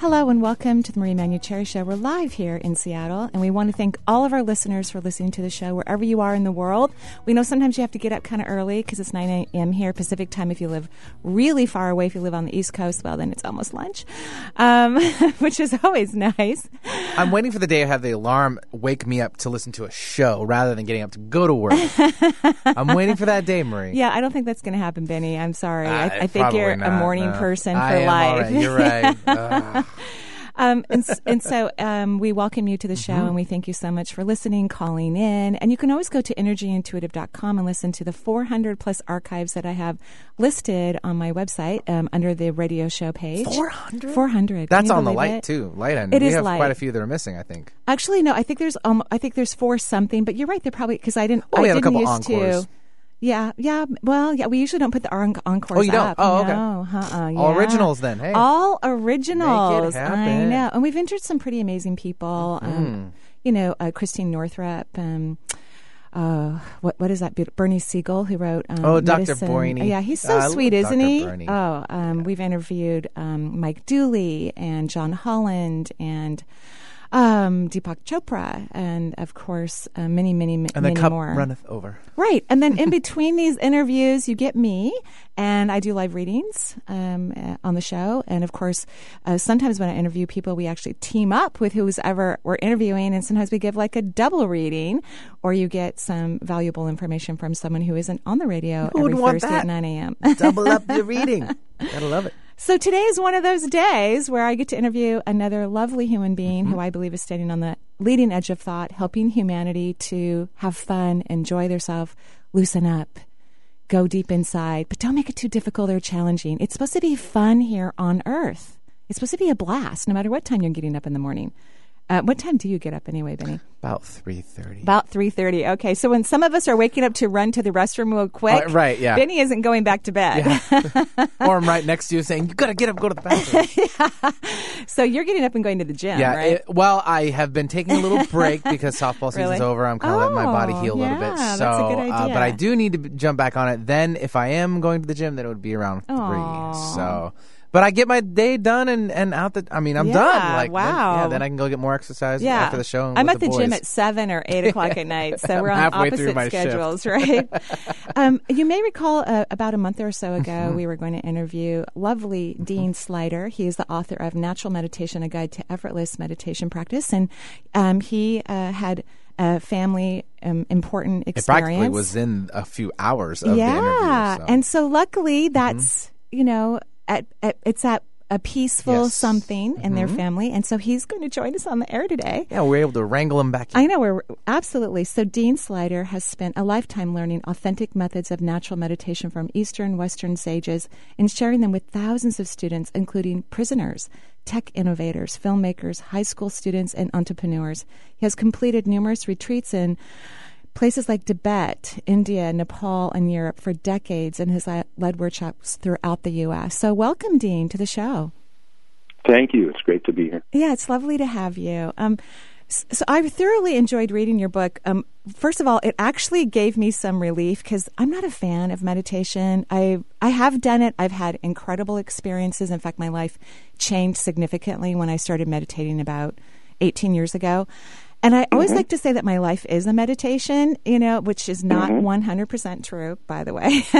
Hello and welcome to the Marie Manuchehri Show. We're live here in Seattle, and we want to thank all of our listeners for listening to the show wherever you are in the world. We know sometimes you have to get up kind of early because it's 9 a.m. here Pacific time. If you live really far away, if you live on the East Coast, well, then it's almost lunch, um, which is always nice. I'm waiting for the day I have the alarm wake me up to listen to a show rather than getting up to go to work. I'm waiting for that day, Marie. Yeah, I don't think that's going to happen, Benny. I'm sorry. Uh, I, I think you're probably a morning no. person for life. right. You're right. Ugh. Um, and, and so um, we welcome you to the show Mm-hmm. and we thank you so much for listening, calling in. And you can always go to energyintuitive.com and listen to the 400 plus archives that I have listed on my website um, under the radio show page. 400? 400. Can That's on the light it? too. Light end. It we is have light. quite a few that are missing. I think. Actually, no. I think there's um, I think there's four something, but you're right. They're probably because I didn't. Oh, I we have a didn't couple used encores. to. Yeah, yeah. Well, yeah. We usually don't put the en- encores Oh, you don't? up. Oh, okay. No, uh-uh, All yeah. originals then. Hey. All originals. I know. And we've entered some pretty amazing people. Mm-hmm. Um, you know, uh, Christine Northrup. Um, uh, what what is that? Bernie Siegel, who wrote. Um, Oh, Dr. Medicine. Boyne. Yeah, he's so love sweet, isn't Dr. he? Bernie. Oh, um, we've interviewed um, Mike Dooley and John Holland and um, Deepak Chopra, and of course, uh, many, many, m- and the many cup more. runneth over. Right. And then in between these interviews, you get me, and I do live readings um, uh, on the show. And of course, uh, sometimes when I interview people, we actually team up with who's ever we're interviewing, and sometimes we give like a double reading, or you get some valuable information from someone who isn't on the radio Who every Thursday at 9 a.m. Double up the reading. Gotta love it. So today is one of those days where I get to interview another lovely human being Mm-hmm. who I believe is standing on the leading edge of thought, helping humanity to have fun, enjoy themselves, loosen up, go deep inside, but don't make it too difficult or challenging. It's supposed to be fun here on earth. It's supposed to be a blast no matter what time you're getting up in the morning. Uh, what time do you get up anyway, Benny? About three thirty. About 3.30. Okay, so when some of us are waking up to run to the restroom real quick, Uh, right, yeah. Benny isn't going back to bed. or I'm right next to you saying, "You gotta get up, go to the bathroom." yeah. So you're getting up and going to the gym, yeah. right? it- well, I have been taking a little break because softball season's Really? over. I'm kind of letting my body Oh, heal a little bit. So, that's a good Uh, but. I do need to b- jump back on it. Then, if I am going to the gym, then it would be around Aw. three. So. But I get my day done and, and out the. I mean, I'm Yeah, done. Like, then- wow. yeah, then I can go get more exercise yeah. after the show. I'm at the, the gym at seven or eight o'clock at night, so we're on opposite schedules, right? um, you may recall uh, about a month or so ago, Mm-hmm. we were going to interview lovely Dean Sluyter. He is the author of Natural Meditation: A Guide to Effortless Meditation Practice, and um, he uh, had a family um, important It experience. practically was in a few hours of yeah, the interview. So. and so luckily that's you know at, at it's at a peaceful Yes. Mm-hmm. something in their family, and so he's going to join us on the air today. yeah, we're able to wrangle him back in. I know we're absolutely. So Dean Sluyter has spent a lifetime learning authentic methods of natural meditation from Eastern, Western sages and sharing them with thousands of students, including prisoners, tech innovators, filmmakers, high school students, and entrepreneurs. He has completed numerous retreats in places like Tibet, India, Nepal, and Europe for decades and has led workshops throughout the U.S. So welcome, Dean, to the show. Thank you. It's great to be here. Yeah, it's lovely to have you. Um, so I thoroughly enjoyed reading your book. Um, first of all, it actually gave me some relief because I'm not a fan of meditation. I I have done it. I've had incredible experiences. In fact, my life changed significantly when I started meditating about 18 years ago. And I always mm-hmm. like to say that my life is a meditation, you know, which is not mm-hmm. 100% true, by the way.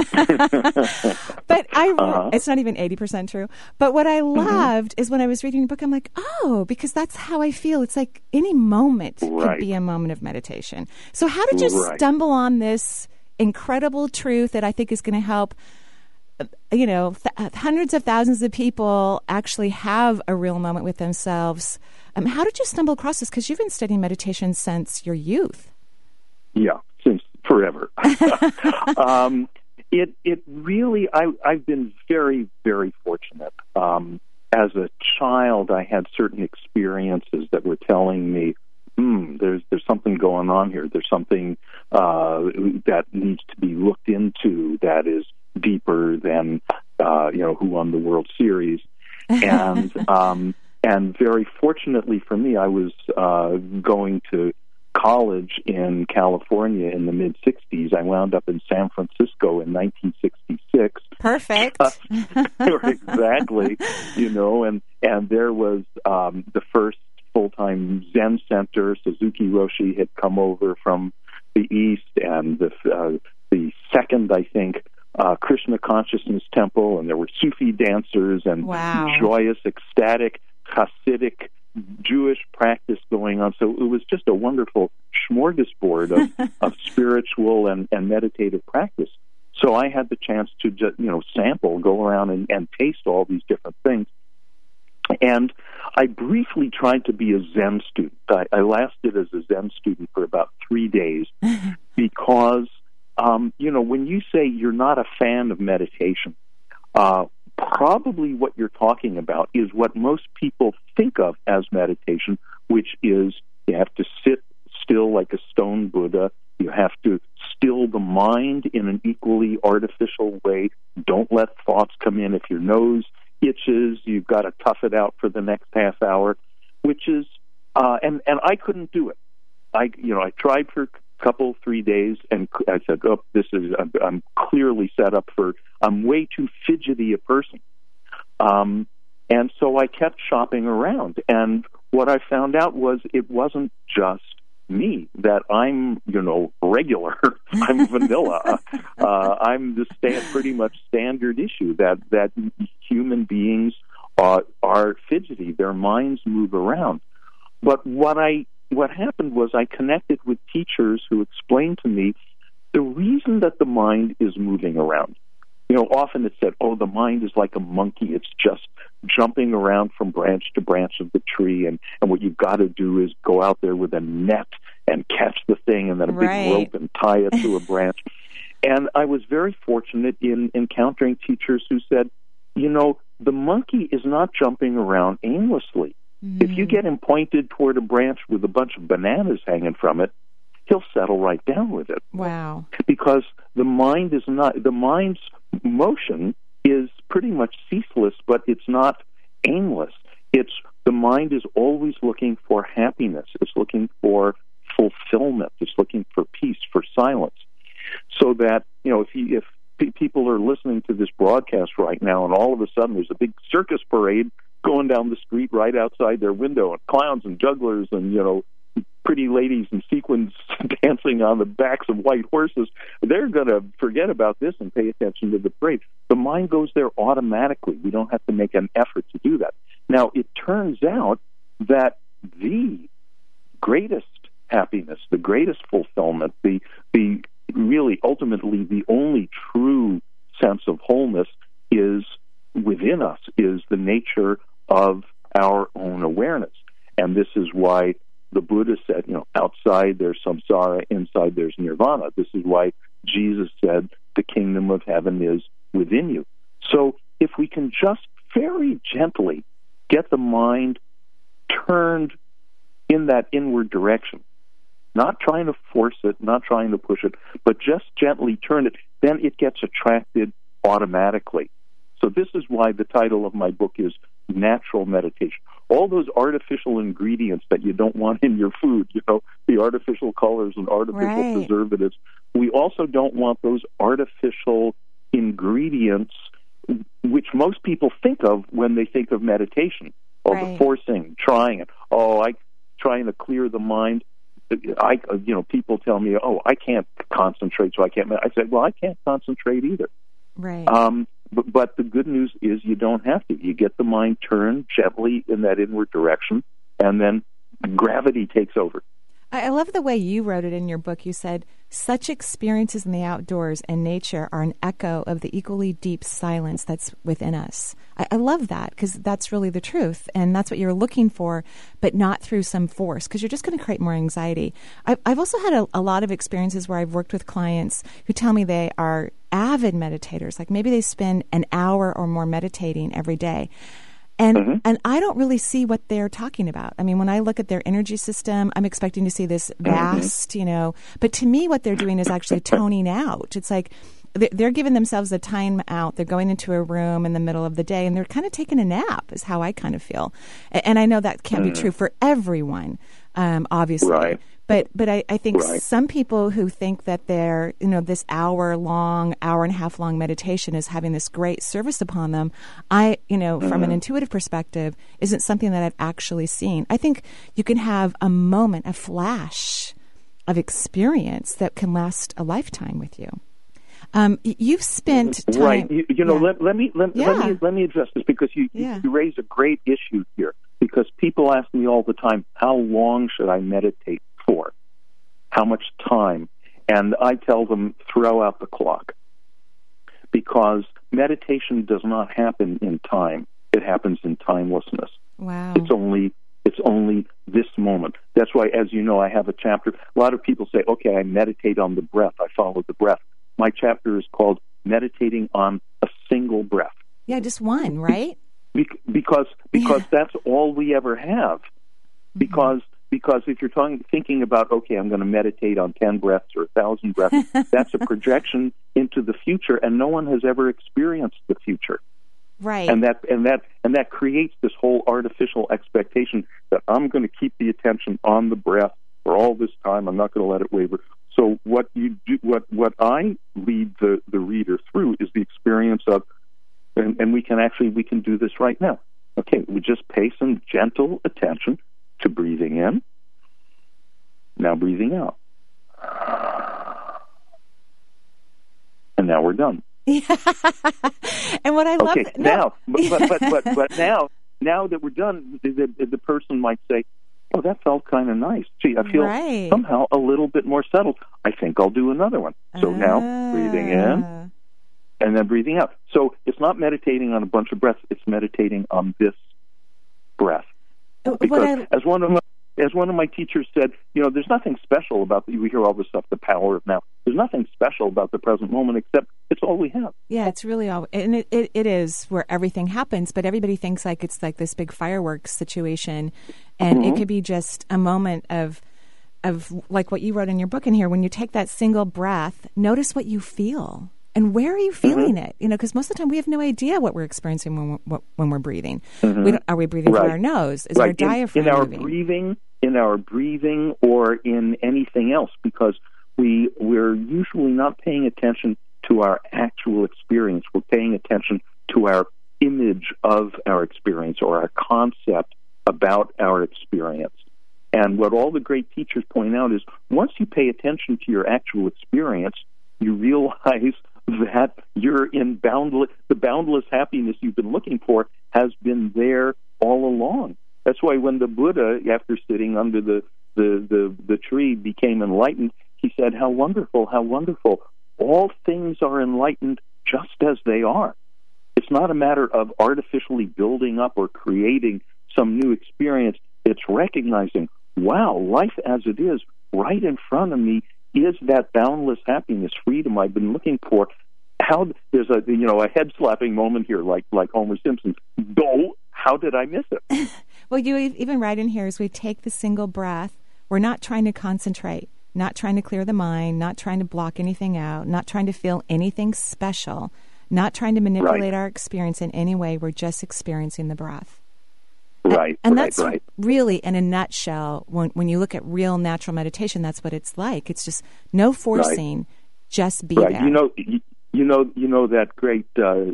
but I, uh-huh. it's not even 80% true. But what I mm-hmm. loved is when I was reading your book, I'm like, oh, because that's how I feel. It's like any moment could be a moment of meditation. So, how did you Right. stumble on this incredible truth that I think is going to help? uh, You know, th- uh, hundreds of thousands of people actually have a real moment with themselves. Um, how did you stumble across this? Because you've been studying meditation since your youth. Yeah, since forever. um, it it really I I've been very very fortunate. Um, as a child, I had certain experiences that were telling me, hmm, there's there's something going on here. There's something uh, that needs to be looked into that is deeper than uh, you know who won the World Series, and um, and very fortunately for me, I was uh, going to college in California in the mid 60s. I wound up in San Francisco in 1966. Perfect. exactly. You know, and and there was um, the first full-time Zen center. Suzuki Roshi had come over from the east, and the uh, the second, I think, uh, Krishna Consciousness Temple, and there were Sufi dancers and wow. joyous, ecstatic Hasidic Jewish practice going on. So it was just a wonderful smorgasbord of, of spiritual and, and meditative practice. So I had the chance to just, you know, sample, go around and, and taste all these different things. And I briefly tried to be a Zen student. I, I lasted as a Zen student for about three days because, um, you know, when you say you're not a fan of meditation, uh, probably what you're talking about is what most people think of as meditation, which is you have to sit still like a stone Buddha. You have to still the mind in an equally artificial way. Don't let thoughts come in. If your nose itches, you've got to tough it out for the next half hour, which is, uh, and, and I couldn't do it. I, you know, I tried for couple three days and i said oh this is i'm, I'm clearly set up for i'm way too fidgety a person. Um and so i kept shopping around. And what i found out was it wasn't just me that i'm you know regular. I'm vanilla. Uh i'm the stand pretty much standard issue that that human beings are are fidgety. Their minds move around. But what i what happened was I connected with teachers who explained to me the reason that the mind is moving around. You know, often it's said, oh, the mind is like a monkey. It's just jumping around from branch to branch of the tree. And, and what you've got to do is go out there with a net and catch the thing and then a right. big rope and tie it to a branch. and I was very fortunate in encountering teachers who said, you know, the monkey is not jumping around aimlessly. Mm-hmm. If you get him pointed toward a branch with a bunch of bananas hanging from it, he'll settle right down with it. Wow. Because the mind is not the mind's motion is pretty much ceaseless, but it's not aimless. It's the mind is always looking for happiness. It's looking for fulfillment. It's looking for peace, for silence. So that you know, if he, if people are listening to this broadcast right now, and all of a sudden there's a big circus parade going down the street right outside their window, and clowns and jugglers and you know pretty ladies in sequins dancing on the backs of white horses, they're going to forget about this and pay attention to the parade. The mind goes there automatically. We don't have to make an effort to do that. Now, it turns out that the greatest happiness, the greatest fulfillment, the the really ultimately the only true sense of wholeness is within us, is the nature of our own awareness. And this is why the Buddha said, you know, outside there's samsara, inside there's nirvana. This is why Jesus said the kingdom of heaven is within you. So if we can just very gently get the mind turned in that inward direction, not trying to force it, not trying to push it, but just gently turn it, then it gets attracted automatically. So this is why the title of my book is Natural Meditation. All those artificial ingredients that you don't want in your food, you know, the artificial colors and artificial right. preservatives. We also don't want those artificial ingredients which most people think of when they think of meditation. Oh, right. the forcing, trying it. Oh, I trying to clear the mind. I, you know, people tell me, "Oh, I can't concentrate, so I can't." I said, "Well, I can't concentrate either." Right. Um, but, but the good news is you don't have to. You get the mind turned gently in that inward direction, and then gravity takes over. I love the way you wrote it in your book. You said, such experiences in the outdoors and nature are an echo of the equally deep silence that's within us. I, I love that because that's really the truth. And that's what you're looking for, but not through some force because you're just going to create more anxiety. I've, I've also had a, a lot of experiences where I've worked with clients who tell me they are avid meditators. Like maybe they spend an hour or more meditating every day And Mm-hmm. and I don't really see what they're talking about. I mean, when I look at their energy system, I'm expecting to see this Mm-hmm. vast, you know. But to me, what they're doing is actually toning out. It's like they're- they're giving themselves a time out. They're going into a room in the middle of the day and they're kind of taking a nap. Is how I kind of feel. And I know that can't be true for everyone, um, obviously. Mm. Right. But but I, I think Right. some people who think that their you know this hour long, hour and a half long meditation is having this great service upon them. I you know from Mm-hmm. an intuitive perspective isn't something that I've actually seen. I think you can have a moment, a flash of experience that can last a lifetime with you. Um, you've spent time, Right. You, you know, Yeah. let, let me let, Yeah. let me let me address this because you, you- you raise a great issue here. Because people ask me all the time, how long should I meditate for? How much time? And I tell them, throw out the clock. Because meditation does not happen in time; it happens in timelessness. wow. It's only it's only this moment. That's why, as you know, I have a chapter. A lot of people say, "Okay, I meditate on the breath. I follow the breath." My chapter is called "Meditating on a Single Breath," yeah, just one, right? Bec- because because that's all we ever have. Because because if you're talking, thinking about, okay, I'm going to meditate on ten breaths or a thousand breaths, that's a projection into the future, and no one has ever experienced the future Right. and that and that and that creates this whole artificial expectation that I'm going to keep the attention on the breath for all this time. I'm not going to let it waver. So what you do, what what I lead the the reader through is the experience of, and, and we can actually we can do this right now. Okay, we just pay some gentle attention to breathing in. Now breathing out. And now we're done. and what I love Okay, now, but, but, but, but, now, now that we're done, the, the, the person might say, "Oh, that felt kind of nice. Gee, I feel somehow a little bit more settled. I think I'll do another one." So now, breathing in Ah. and then breathing out. So it's not meditating on a bunch of breaths; it's meditating on this breath. Because I, as one of my as one of my teachers said, you know, there's nothing special about the, we hear all this stuff, the power of now. There's nothing special about the present moment except it's all we have. yeah, it's really all, and it, it, it is where everything happens. But everybody thinks like it's like this big fireworks situation, and Mm-hmm. it could be just a moment of, of like what you wrote in your book in here. When you take that single breath, notice what you feel. And where are you Mm-hmm. feeling it? You know, because most of the time we have no idea what we're experiencing when we're, when we're breathing. We don't, are we breathing Mm-hmm. Right. through our nose? Is our right. In- diaphragm in, our moving? breathing, in our breathing, or in anything else, because we we're usually not paying attention to our actual experience. We're paying attention to our image of our experience or our concept about our experience. And what all the great teachers point out is once you pay attention to your actual experience, you realize that you're in boundless the boundless happiness you've been looking for has been there all along. That's why when the Buddha, after sitting under the the, the, the tree, became enlightened, he said, How wonderful, how wonderful. All things are enlightened just as they are. It's not a matter of artificially building up or creating some new experience. It's recognizing, wow, life as it is right in front of me is that boundless happiness, freedom I've been looking for. How there's a you know a head slapping moment here, like like Homer Simpson. Go! How did I miss it? Well, you even write in here as we take the single breath, we're not trying to concentrate, not trying to clear the mind, not trying to block anything out, not trying to feel anything special, not trying to manipulate our experience in any way. We're just experiencing the breath. Right, And right, that's right. really, in a nutshell, when, when you look at real natural meditation, that's what it's like. It's just no forcing, just be Right. there. You know, you, you know, you know that great uh,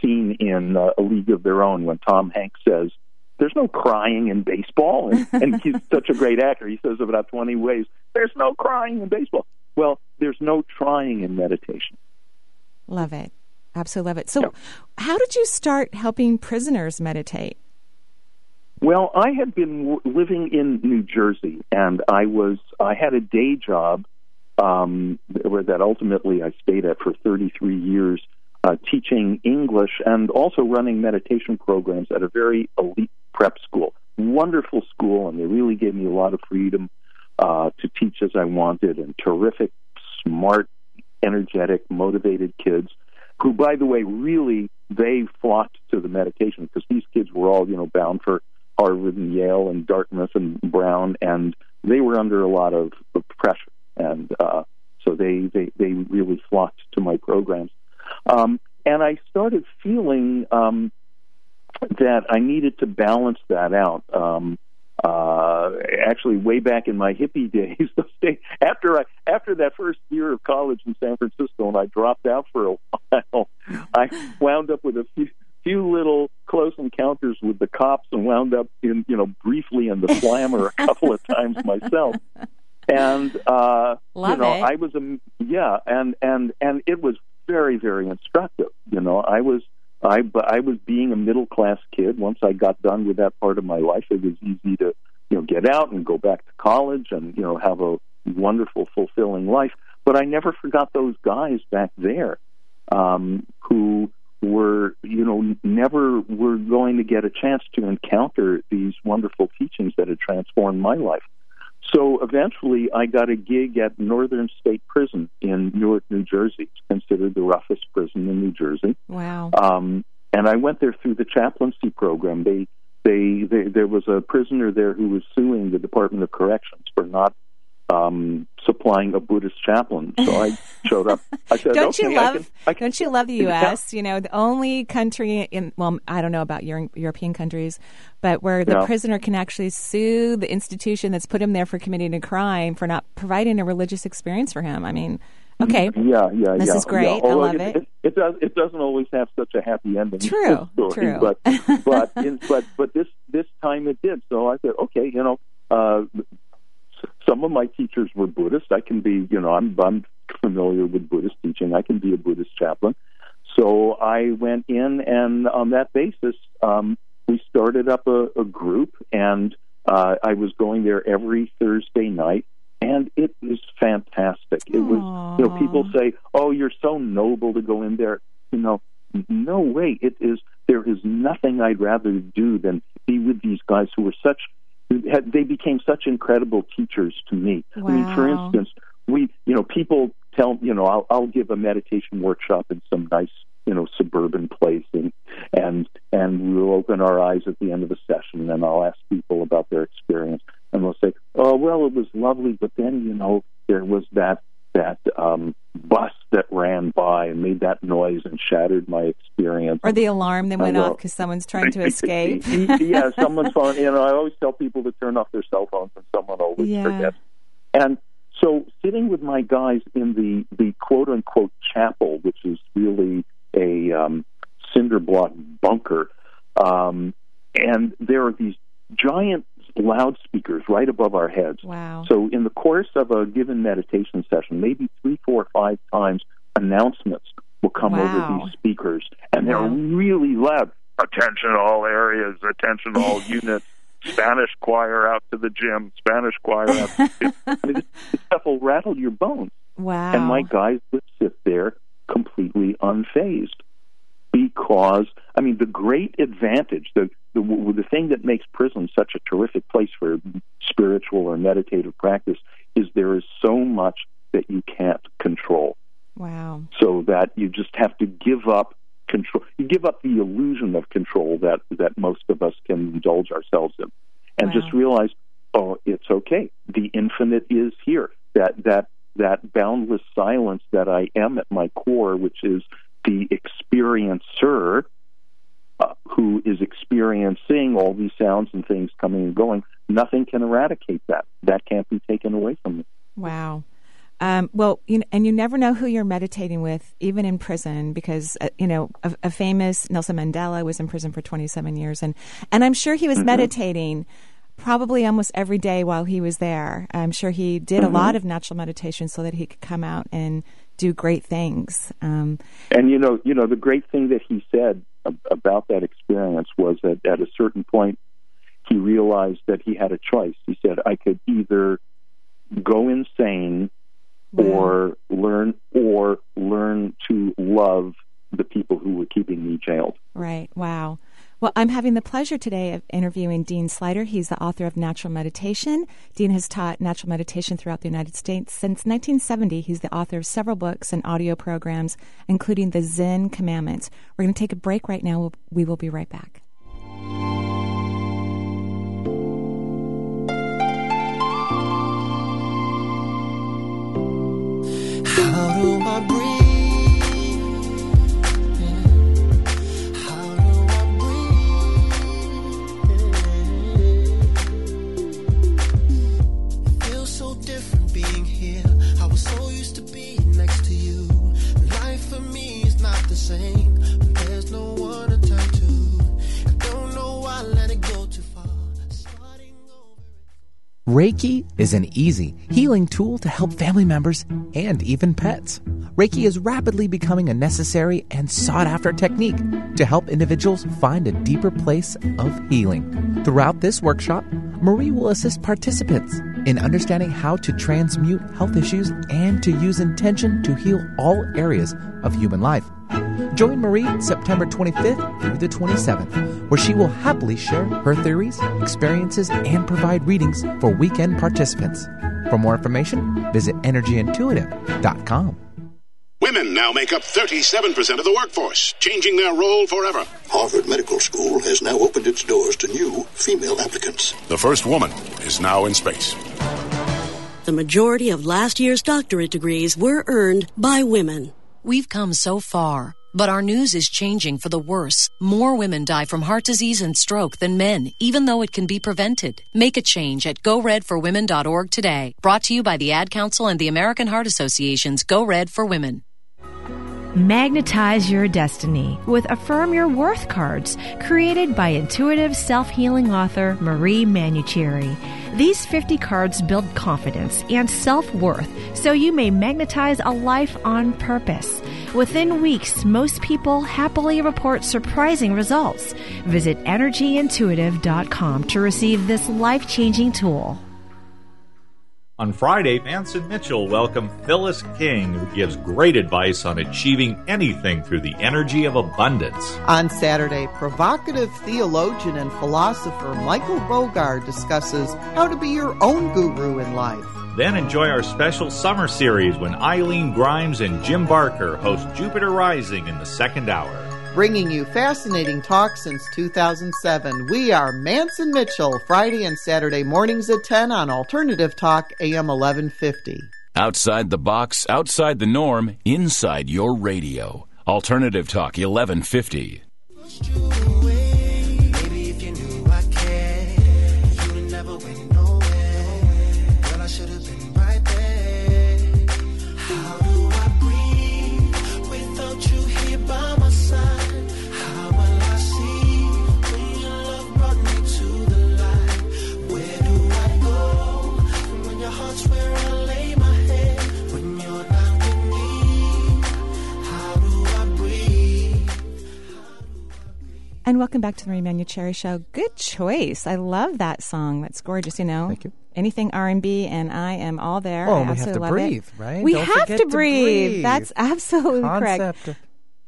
scene in uh, A League of Their Own when Tom Hanks says, "There's no crying in baseball," and, and he's such a great actor. He says it about 20 ways. There's no crying in baseball. Well, there's no trying in meditation. love it. Absolutely love it. So, how did you start helping prisoners meditate? Well, I had been w- living in New Jersey, and I was I had a day job um, where that ultimately I stayed at for 33 years, uh, teaching English and also running meditation programs at a very elite prep school. Wonderful school, and they really gave me a lot of freedom uh, to teach as I wanted, and terrific, smart, energetic, motivated kids who, by the way, really they flocked to the meditation because these kids were all, you know, bound for Harvard and Yale and Dartmouth and Brown, and they were under a lot of, pressure, and uh, so they, they they really flocked to my programs. Um, and I started feeling um, that I needed to balance that out. Um, uh, actually, way back in my hippie days, after I after that first year of college in San Francisco, and I dropped out for a while, I wound up with a few few little close encounters with the cops, and wound up in you know briefly in the slammer a couple of times myself. And uh, Love you know, it. I was a yeah, and and and it was very very instructive. You know, I was I but I was being a middle class kid. Once I got done with that part of my life, it was easy to you know get out and go back to college and you know have a wonderful, fulfilling life. But I never forgot those guys back there um, who were you know never were going to get a chance to encounter these wonderful teachings that had transformed my life. So eventually, I got a gig at Northern State Prison in Newark, New Jersey. It's considered the roughest prison in New Jersey. Wow. Um, and I went there through the chaplaincy program. They, they, they, there was a prisoner there who was suing the Department of Corrections for not um, supplying a Buddhist chaplain. So I showed up. I said, Don't okay, you I love? can, I can, don't you love the U.S.? You know, the only country in well, I don't know about your European countries, but where the Yeah. prisoner can actually sue the institution that's put him there for committing a crime for not providing a religious experience for him. I mean, okay, Yeah, yeah, This yeah. is great. Yeah. I love it, it. It, it does. It doesn't always have such a happy ending. True, story, true. But but in, but but this this time it did. So I said, okay, you know, uh, some of my teachers were Buddhist. I can be, you know, I'm I'm familiar with Buddhist teaching. I can be a Buddhist chaplain. So I went in, and on that basis, um, we started up a, a group, and uh, I was going there every Thursday night, and it was fantastic. It was, you know, people say, "Oh, you're so noble to go in there." You know, no way. It is. There is nothing I'd rather do than be with these guys who were such. Had, they became such incredible teachers to me. I mean, for instance, we, you know, people tell, you know, I'll, I'll give a meditation workshop in some nice, you know, suburban place, and and and we'll open our eyes at the end of the session, and I'll ask people about their experience, and they'll say, "Oh, well, it was lovely, but then, you know, there was that that um, that ran by and made that noise and shattered my experience." or the alarm that went off because someone's trying to escape. yeah, someone's phone. You know, I always tell people to turn off their cell phones, and someone always Yeah. forgets. And so, sitting with my guys in the the quote unquote chapel, which is really a um, cinder block bunker, um, and there are these giant loudspeakers right above our heads. Wow. So, in the course of a given meditation session, maybe three, four, five times, announcements will come Wow. over these speakers, and they're really loud. Attention, all areas. Attention, all units. Spanish choir out to the gym. Spanish choir out. To the gym. I mean, this, this stuff will rattle your bones, wow. and my guys would sit there completely unfazed because I mean the great advantage the the the thing that makes prison such a terrific place for spiritual or meditative practice is there is so much that you can't control wow. so that you just have to give up control you give up the illusion of control that that most of us can indulge ourselves in and Wow. just realize oh it's okay the infinite is here that that that boundless silence that I am at my core which is the experiencer who is experiencing all these sounds and things coming and going nothing can eradicate that that can't be taken away from me Wow. Um, well, you know, and you never know who you're meditating with, even in prison, because uh, you know a, a famous Nelson Mandela was in prison for 27 years, and and I'm sure he was meditating probably almost every day while he was there. I'm sure he did a lot of natural meditation so that he could come out and do great things. Um, And you know, you know, the great thing that he said about that experience was that at a certain point, he realized that he had a choice. He said, "I could either go insane, or learn, or learn to love the people who were keeping me jailed." Right. Wow. Well, I'm having the pleasure today of interviewing Dean Sluyter. He's the author of Natural Meditation. Dean has taught natural meditation throughout the United States since 1970. He's the author of several books and audio programs, including the Zen Commandments. We're going to take a break right now. We will be right back. How do I breathe? Reiki is an easy, healing tool to help family members and even pets. Reiki is rapidly becoming a necessary and sought after technique to help individuals find a deeper place of healing. Throughout this workshop, Marie will assist participants in understanding how to transmute health issues and to use intention to heal all areas of human life. Join Marie September 25th through the 27th, where she will happily share her theories, experiences, and provide readings for weekend participants. For more information, visit energyintuitive.com. Women now make up 37% of the workforce, changing their role forever. Harvard Medical School has now opened its doors to new female applicants. The first woman is now in space. The majority of last year's doctorate degrees were earned by women. We've come so far, but our news is changing for the worse. More women die from heart disease and stroke than men, even though it can be prevented. Make a change at goredforwomen.org today. Brought to you by the Ad Council and the American Heart Association's Go Red for Women. Magnetize your destiny with Affirm Your Worth cards, created by intuitive self healing author Marie Manuchehri. These 50 cards build confidence and self worth so you may magnetize a life on purpose. Within weeks, most people happily report surprising results. Visit energyintuitive.com to receive this life changing tool. On Friday, Manson Mitchell welcomed Phyllis King, who gives great advice on achieving anything through the energy of abundance. On Saturday, provocative theologian and philosopher Michael Bogard discusses how to be your own guru in life. Then enjoy our special summer series when Eileen Grimes and Jim Barker host Jupiter Rising in the second hour. Bringing you fascinating talk since 2007. We are Manson Mitchell, Friday and Saturday mornings at 10 on Alternative Talk, AM 1150. Outside the box, outside the norm, inside your radio. Alternative Talk, 1150. And welcome back to the Marie Manuchehri Show. Good choice. I love that song. That's gorgeous. You know, Thank you. anything R and B, and I am all there. Oh, I we have to love breathe, it. right? We Don't have to to breathe. breathe. That's absolutely correct.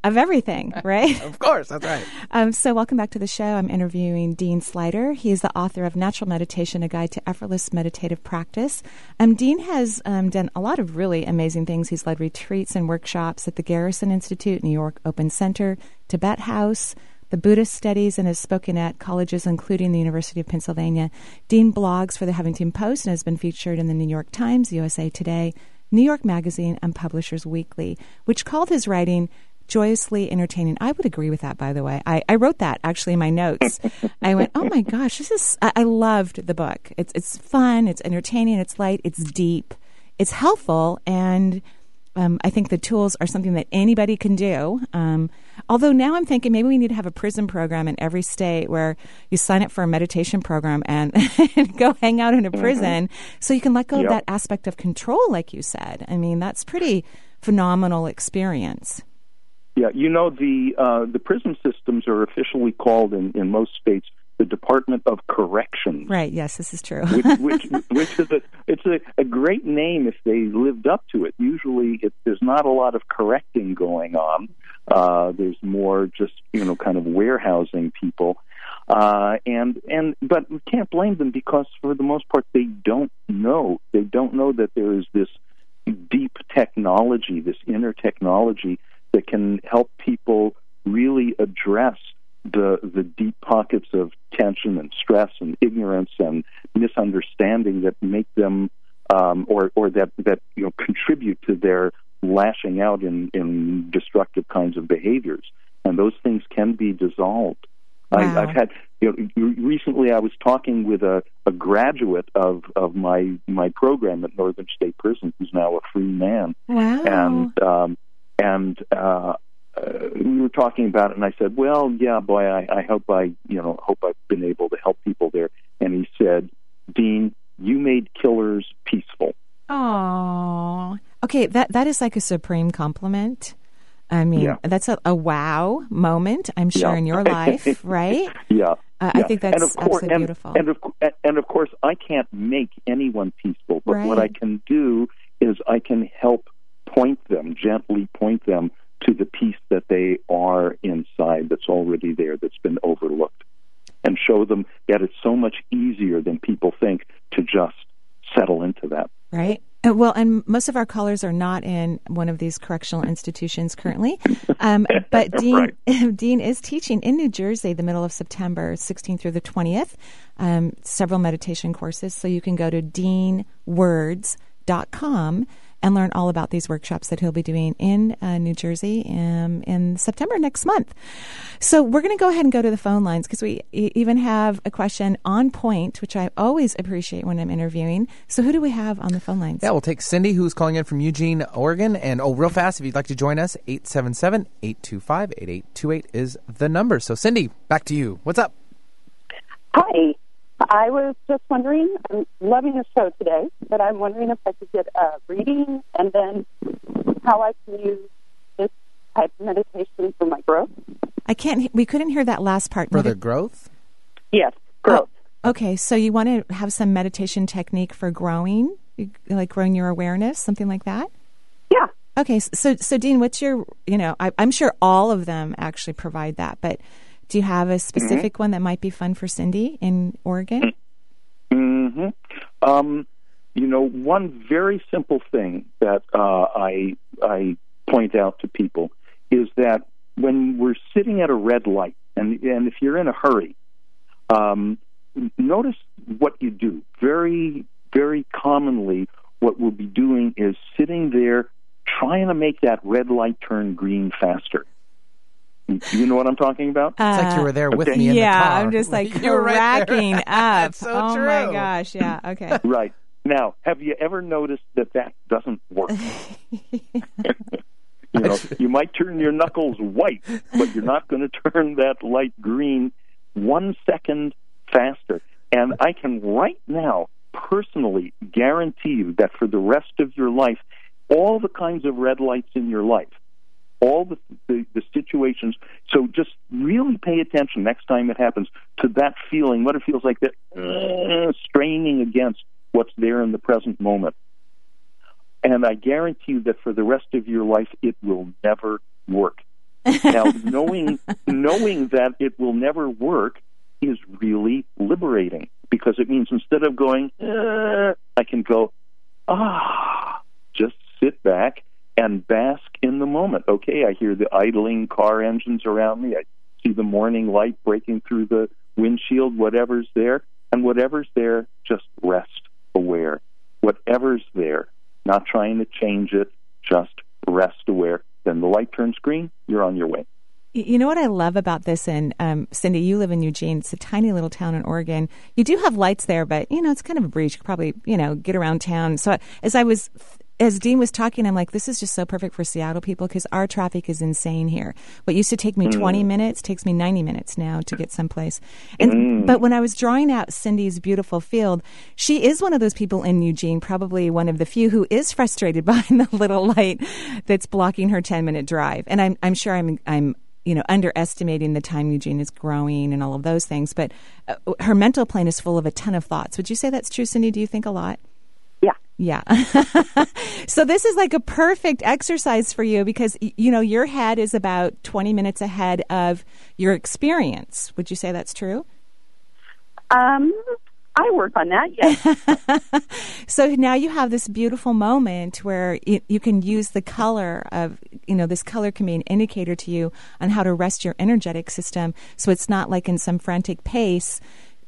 Of everything, right? Of course, that's right. Um, so, welcome back to the show. I'm interviewing Dean Sluyter. He is the author of Natural Meditation, a guide to effortless meditative practice. Um, Dean has um, done a lot of really amazing things. He's led retreats and workshops at the Garrison Institute, New York Open Center, Tibet House, the Buddhist studies, and has spoken at colleges, including the University of Pennsylvania. Dean blogs for the Huffington Post and has been featured in the New York Times, USA Today, New York Magazine, and Publishers Weekly, which called his writing joyously entertaining. I would agree with that, by the way. I, I wrote that actually in my notes. I went, oh my gosh, this is, I, I loved the book. It's, it's fun, it's entertaining, it's light, it's deep, it's helpful, and um, I think the tools are something that anybody can do. Um, although now I'm thinking maybe we need to have a prison program in every state where you sign up for a meditation program and, and go hang out in a prison so you can let go Yep. of that aspect of control, like you said. I mean, that's pretty phenomenal experience. Yeah, you know the uh, the prison systems are officially called in, in most states the Department of Corrections. Right. Yes, this is true. which, which, which is a it's a, a great name if they lived up to it. Usually, it, there's not a lot of correcting going on, Uh, there's more just you know kind of warehousing people, uh, and and but we can't blame them because for the most part they don't know they don't know that there is this deep technology, this inner technology that can help people really address the the deep pockets of tension and stress and ignorance and misunderstanding that make them um, or or that that you know contribute to their lashing out in in destructive kinds of behaviors and those things can be dissolved wow. I, i've had you know recently i was talking with a, a graduate of of my my program at northern state prison who's now a free man wow. and um and uh uh, we were talking about it, and I said, "Well, yeah, boy, I, I hope I, you know, hope I've been able to help people there." And he said, "Dean, you made killers peaceful." Oh, okay. That that is like a supreme compliment. I mean, Yeah. that's a, a wow moment. I'm sure Yeah. in your life, right? Yeah, Uh, I think that's and of course, absolutely and, beautiful. And of, and of course, I can't make anyone peaceful, but what I can do is I can help point them, gently point them to the peace that they are inside that's already there, that's been overlooked, and show them that it's so much easier than people think to just settle into that. Right. Uh, Well, and most of our callers are not in one of these correctional institutions currently. Um, but Dean, Dean is teaching in New Jersey the middle of September, 16th through the 20th, um, several meditation courses. So you can go to deanwords.com and learn all about these workshops that he'll be doing in uh, New Jersey um, in September next month. So we're going to go ahead and go to the phone lines because we e- even have a question on point, which I always appreciate when I'm interviewing. So who do we have on the phone lines? Yeah, we'll take Cindy, who's calling in from Eugene, Oregon. And oh, real fast, if you'd like to join us, 877 825 8828 is the number. So, Cindy, back to you. What's up? Hi. I was just wondering, I'm loving the show today, but I'm wondering if I could get a reading and then how I can use this type of meditation for my growth. I can't. he- We couldn't hear that last part. For the growth? Yes, oh, growth. okay, so you want to have some meditation technique for growing, like growing your awareness, something like that. Yeah. Okay, so so Dean, what's your? You know, I, I'm sure all of them actually provide that, but do you have a specific one that might be fun for Cindy in Oregon? hmm Um, you know, one very simple thing that uh, I I point out to people is that when we're sitting at a red light, and and if you're in a hurry, um, notice what you do. Very very commonly, what we'll be doing is sitting there trying to make that red light turn green faster. You know what I'm talking about? It's like you were there with Okay. me in the Uh, yeah, car. I'm just like You were right there. cracking up. That's so oh true. my gosh, yeah. Okay. Right. Now, have you ever noticed that that doesn't work? you know, you might turn your knuckles white, but you're not going to turn that light green one second faster. And I can right now personally guarantee you that for the rest of your life, all the kinds of red lights in your life, all the, the, the situations. So just really pay attention next time it happens to that feeling, what it feels like that uh, straining against what's there in the present moment. And I guarantee you that for the rest of your life, it will never work. now, knowing knowing that it will never work is really liberating because it means instead of going, uh, I can go, ah, just sit back and bask in the moment. Okay, I hear the idling car engines around me. I see the morning light breaking through the windshield, whatever's there. And whatever's there, just rest aware. Whatever's there, not trying to change it, just rest aware. Then the light turns green, you're on your way. You know what I love about this, and um, Cindy, you live in Eugene. It's a tiny little town in Oregon. You do have lights there, but you know it's kind of a breeze. You could probably you know get around town. So as I was, as Dean was talking, I'm like, this is just so perfect for Seattle people because our traffic is insane here. What used to take me 20 minutes takes me 90 minutes now to get someplace. And but when I was drawing out Cindy's beautiful field, she is one of those people in Eugene, probably one of the few who is frustrated by the little light that's blocking her 10 minute drive. And I'm I'm sure I'm I'm you know, underestimating the time Eugene is growing and all of those things. But uh, her mental plane is full of a ton of thoughts. Would you say that's true, Cindy? Do you think a lot? Yeah. So this is like a perfect exercise for you because you know your head is about 20 minutes ahead of your experience. Would you say that's true? Um I work on that, yes. so now you have this beautiful moment where you, you can use the color of, you know, this color can be an indicator to you on how to rest your energetic system. So it's not like in some frantic pace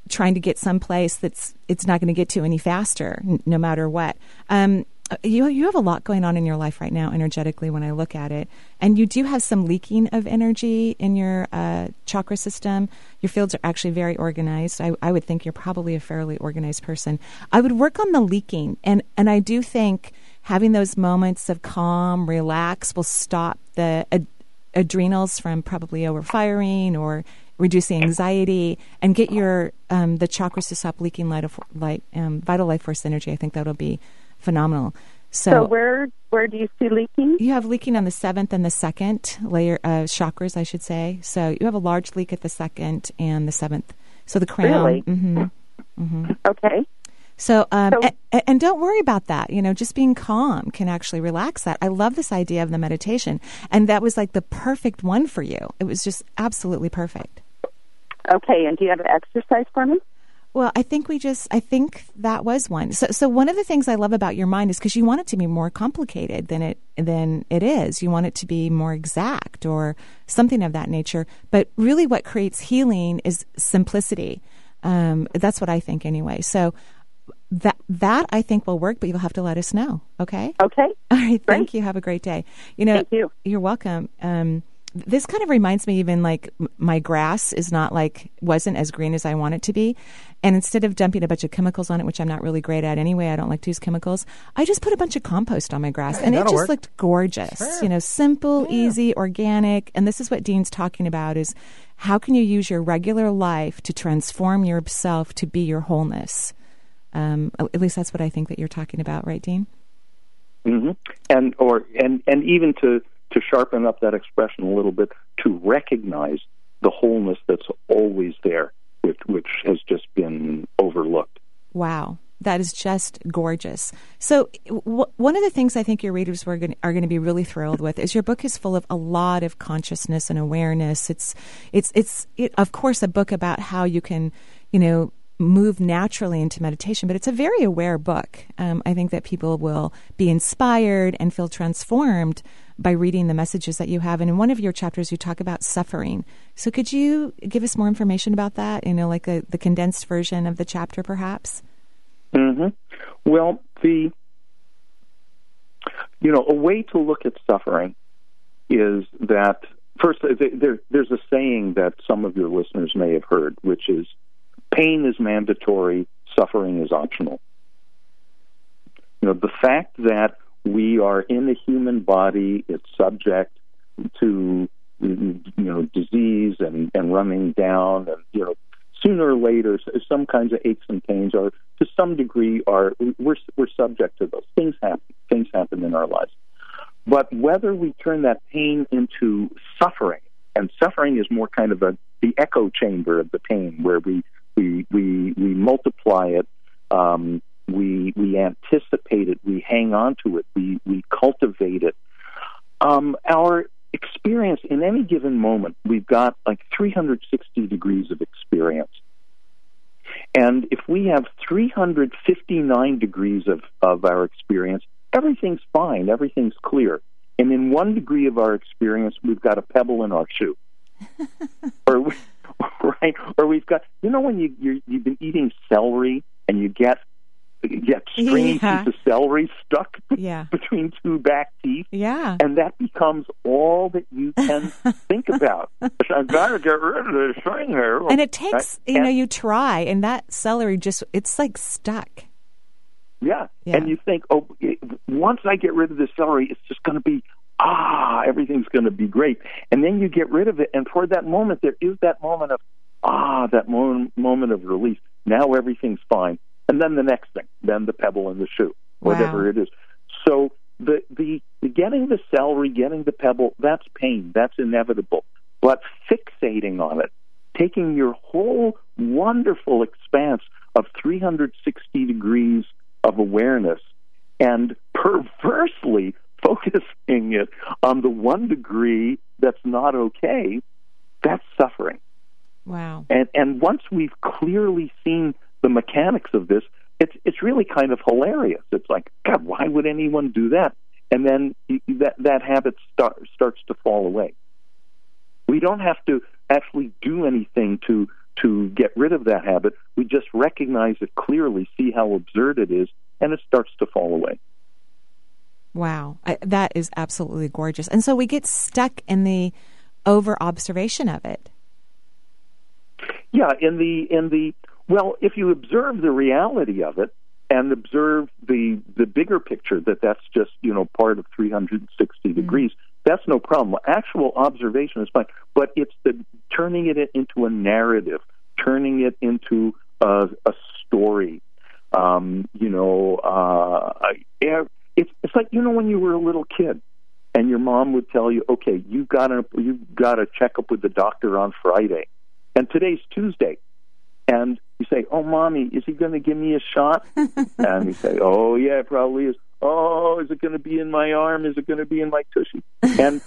trying to get someplace that's it's not going to get to any faster, n- no matter what. Um, you you have a lot going on in your life right now energetically when I look at it, and you do have some leaking of energy in your uh, chakra system. Your fields are actually very organized. I, I would think you're probably a fairly organized person. I would work on the leaking, and and I do think having those moments of calm, relax will stop the ad- adrenals from probably overfiring or reduce the anxiety and get your um, the chakras to stop leaking light of light um, vital life force energy. I think that'll be phenomenal. So, so, where where do you see leaking? You have leaking on the seventh and the second layer of chakras, I should say. So you have a large leak at the second and the seventh. So the crown. Really? Mm-hmm, mm-hmm. Okay. So, um, so and, and, don't worry about that. You know, just being calm can actually relax that. I love this idea of the meditation, and that was like the perfect one for you. It was just absolutely perfect. Okay, and do you have an exercise for me? Well, I think we just, I think that was one. So, so one of the things I love about your mind is because you want it to be more complicated than it than it is. You want it to be more exact or something of that nature. But really, what creates healing is simplicity. Um, that's what I think, anyway. So that that I think will work, but you'll have to let us know. Okay. Okay. All right. Thank Great. you. Have a great day. You know, thank you. You're welcome. Um, this kind of reminds me even like my grass is not like wasn't as green as I want it to be. And instead of dumping a bunch of chemicals on it, which I'm not really great at anyway, I don't like to use chemicals. I just put a bunch of compost on my grass, and it just work. looked gorgeous. Sure. You know, simple, Yeah. easy, organic. And this is what Dean's talking about: is how can you use your regular life to transform yourself to be your wholeness. Um, at least that's what I think that you're talking about, right, Dean? Mm-hmm. And or and and even to to sharpen up that expression a little bit, to recognize the wholeness that's always there, which which has just been overlooked. Wow. That is just gorgeous. So, w- one of the things I think your readers were gonna, are going to be really thrilled with is your book is full of a lot of consciousness and awareness. It's, it's, it's, it, of course, a book about how you can, you know, move naturally into meditation, but it's a very aware book. Um, I think that people will be inspired and feel transformed by reading the messages that you have. And in one of your chapters, you talk about suffering. So, could you give us more information about that? You know, like a, the condensed version of the chapter, perhaps? hmm Well, the you know a way to look at suffering is that first there, there's a saying that some of your listeners may have heard, which is pain is mandatory, suffering is optional. You know the fact that we are in the human body, it's subject to you know disease and and running down and you know sooner or later some kinds of aches and pains are to some degree are we're we're subject to those. Things happen. Things happen in our lives. But whether we turn that pain into suffering and suffering is more kind of a the echo chamber of the pain where we we we we multiply it um, we we anticipate it we hang on to it we we cultivate it um, our experience in any given moment, we've got like 360 degrees of experience. And if we have 359 degrees of, of our experience, everything's fine, everything's clear. And in one degree of our experience, we've got a pebble in our shoe. or, we- right? Or we've got, you know, when you, you're, you've been eating celery and you get get stringy Yeah. piece of celery stuck Yeah. between two back teeth Yeah. and that becomes all that you can think about. I've got to get rid of this thing here. And it takes, you know, you try, and that celery just, it's like stuck. yeah. Yeah. and you think, oh, it- once I get rid of the celery, it's just going to be ah, everything's going to be great. And then you get rid of it, and for that moment, there is that moment of ah, that moment moment of relief. Now everything's fine, and then the next thing, then the pebble in the shoe, whatever Wow. it is. So the, the the getting the celery, getting the pebble, that's pain, that's inevitable. But fixating on it, taking your whole wonderful expanse of 360 degrees of awareness and perversely focusing it on the one degree that's not okay, that's suffering. Wow. And and once we've clearly seen the mechanics of this, it's it's really kind of hilarious. It's like, God, why would anyone do that? And then that that habit start, starts to fall away. We don't have to actually do anything to to get rid of that habit. We just recognize it clearly, see how absurd it is, and it starts to fall away. Wow, I, that is absolutely gorgeous. And so we get stuck in the over observation of it. Yeah, in the in the well, if you observe the reality of it and observe the the bigger picture that that's just you know part of 360 mm-hmm. degrees, that's no problem. Actual observation is fine, but it's the turning it into a narrative, turning it into a, a story. Um, you know, uh, it's it's like you know when you were a little kid and your mom would tell you, okay, you've got a you've got a checkup with the doctor on Friday, and today's Tuesday, and you say, oh, mommy, is he going to give me a shot? and you say, oh yeah, it probably is. Oh, is it going to be in my arm? Is it going to be in my tushy? And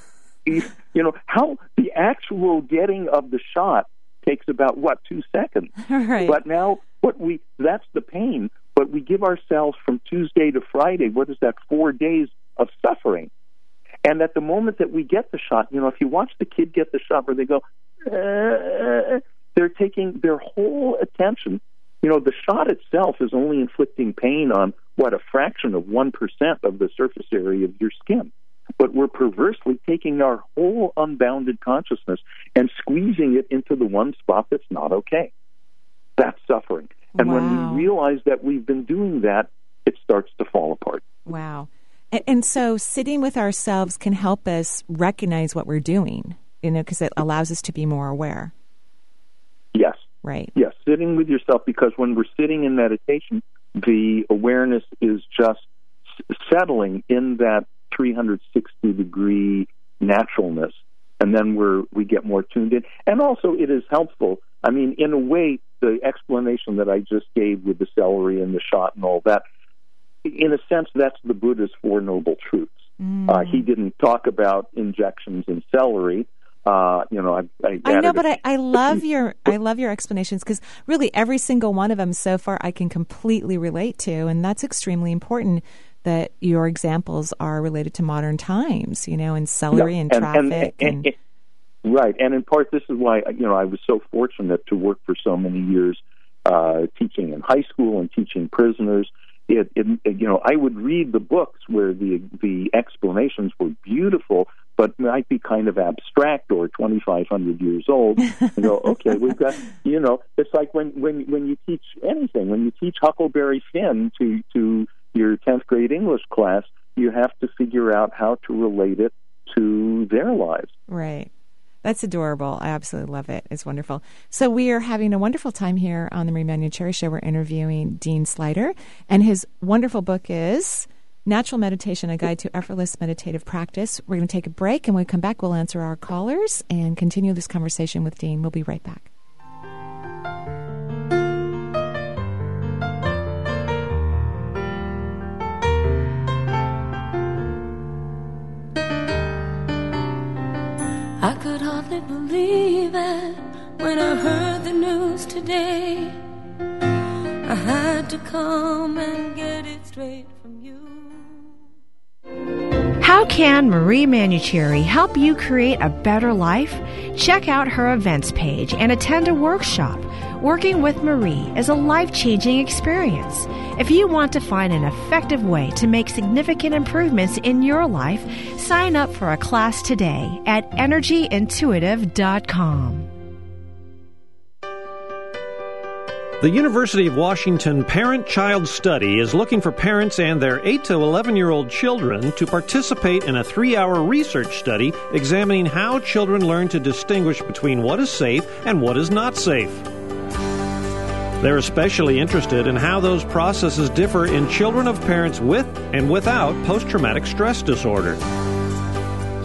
you know how the actual getting of the shot takes about what two seconds. Right. But now what we that's the pain. But we give ourselves from Tuesday to Friday. What is that? Four days of suffering. And at the moment that we get the shot, you know, if you watch the kid get the shot where they go, uh, they're taking their whole attention. You know, the shot itself is only inflicting pain on what a fraction of 1% of the surface area of your skin. But we're perversely taking our whole unbounded consciousness and squeezing it into the one spot that's not okay. That's suffering. And wow. when we realize that we've been doing that, it starts to fall apart. Wow. And, and so sitting with ourselves can help us recognize what we're doing, you know, because it allows us to be more aware. Right. Yes, sitting with yourself because when we're sitting in meditation, the awareness is just settling in that 360 degree naturalness and then we're we get more tuned in and also it is helpful i mean in a way the explanation that i just gave with the celery and the shot and all that in a sense that's the buddha's four noble truths mm. uh, he didn't talk about injections in celery uh, you know, I, I, I know, but I, I love your I love your explanations because really every single one of them so far I can completely relate to, and that's extremely important that your examples are related to modern times, you know, and celery yeah, and, and, traffic. And, and, and, right, and in part, this is why you know I was so fortunate to work for so many years uh, teaching in high school and teaching prisoners. It, it, you know, I would read the books where the the explanations were beautiful, but might be kind of abstract or 2,500 years old. And go, okay, we've got, you know, it's like when when when you teach anything, when you teach Huckleberry Finn to to your 10th grade English class, you have to figure out how to relate it to their lives. Right. That's adorable. I absolutely love it. It's wonderful. So we are having a wonderful time here on the Marie Manuchehri Show. We're interviewing Dean Sluyter, and his wonderful book is Natural Meditation: A Guide to Effortless Meditative Practice. We're going to take a break, and when we come back, we'll answer our callers and continue this conversation with Dean. We'll be right back. Today. I had to come and get it straight from you. How can Marie Manuchehri help you create a better life? Check out her events page and attend a workshop. Working with Marie is a life changing experience. If you want to find an effective way to make significant improvements in your life, sign up for a class today at energyintuitive.com. The University of Washington Parent Child Study is looking for parents and their 8 to 11 year old children to participate in a three hour research study examining how children learn to distinguish between what is safe and what is not safe. They're especially interested in how those processes differ in children of parents with and without post traumatic stress disorder.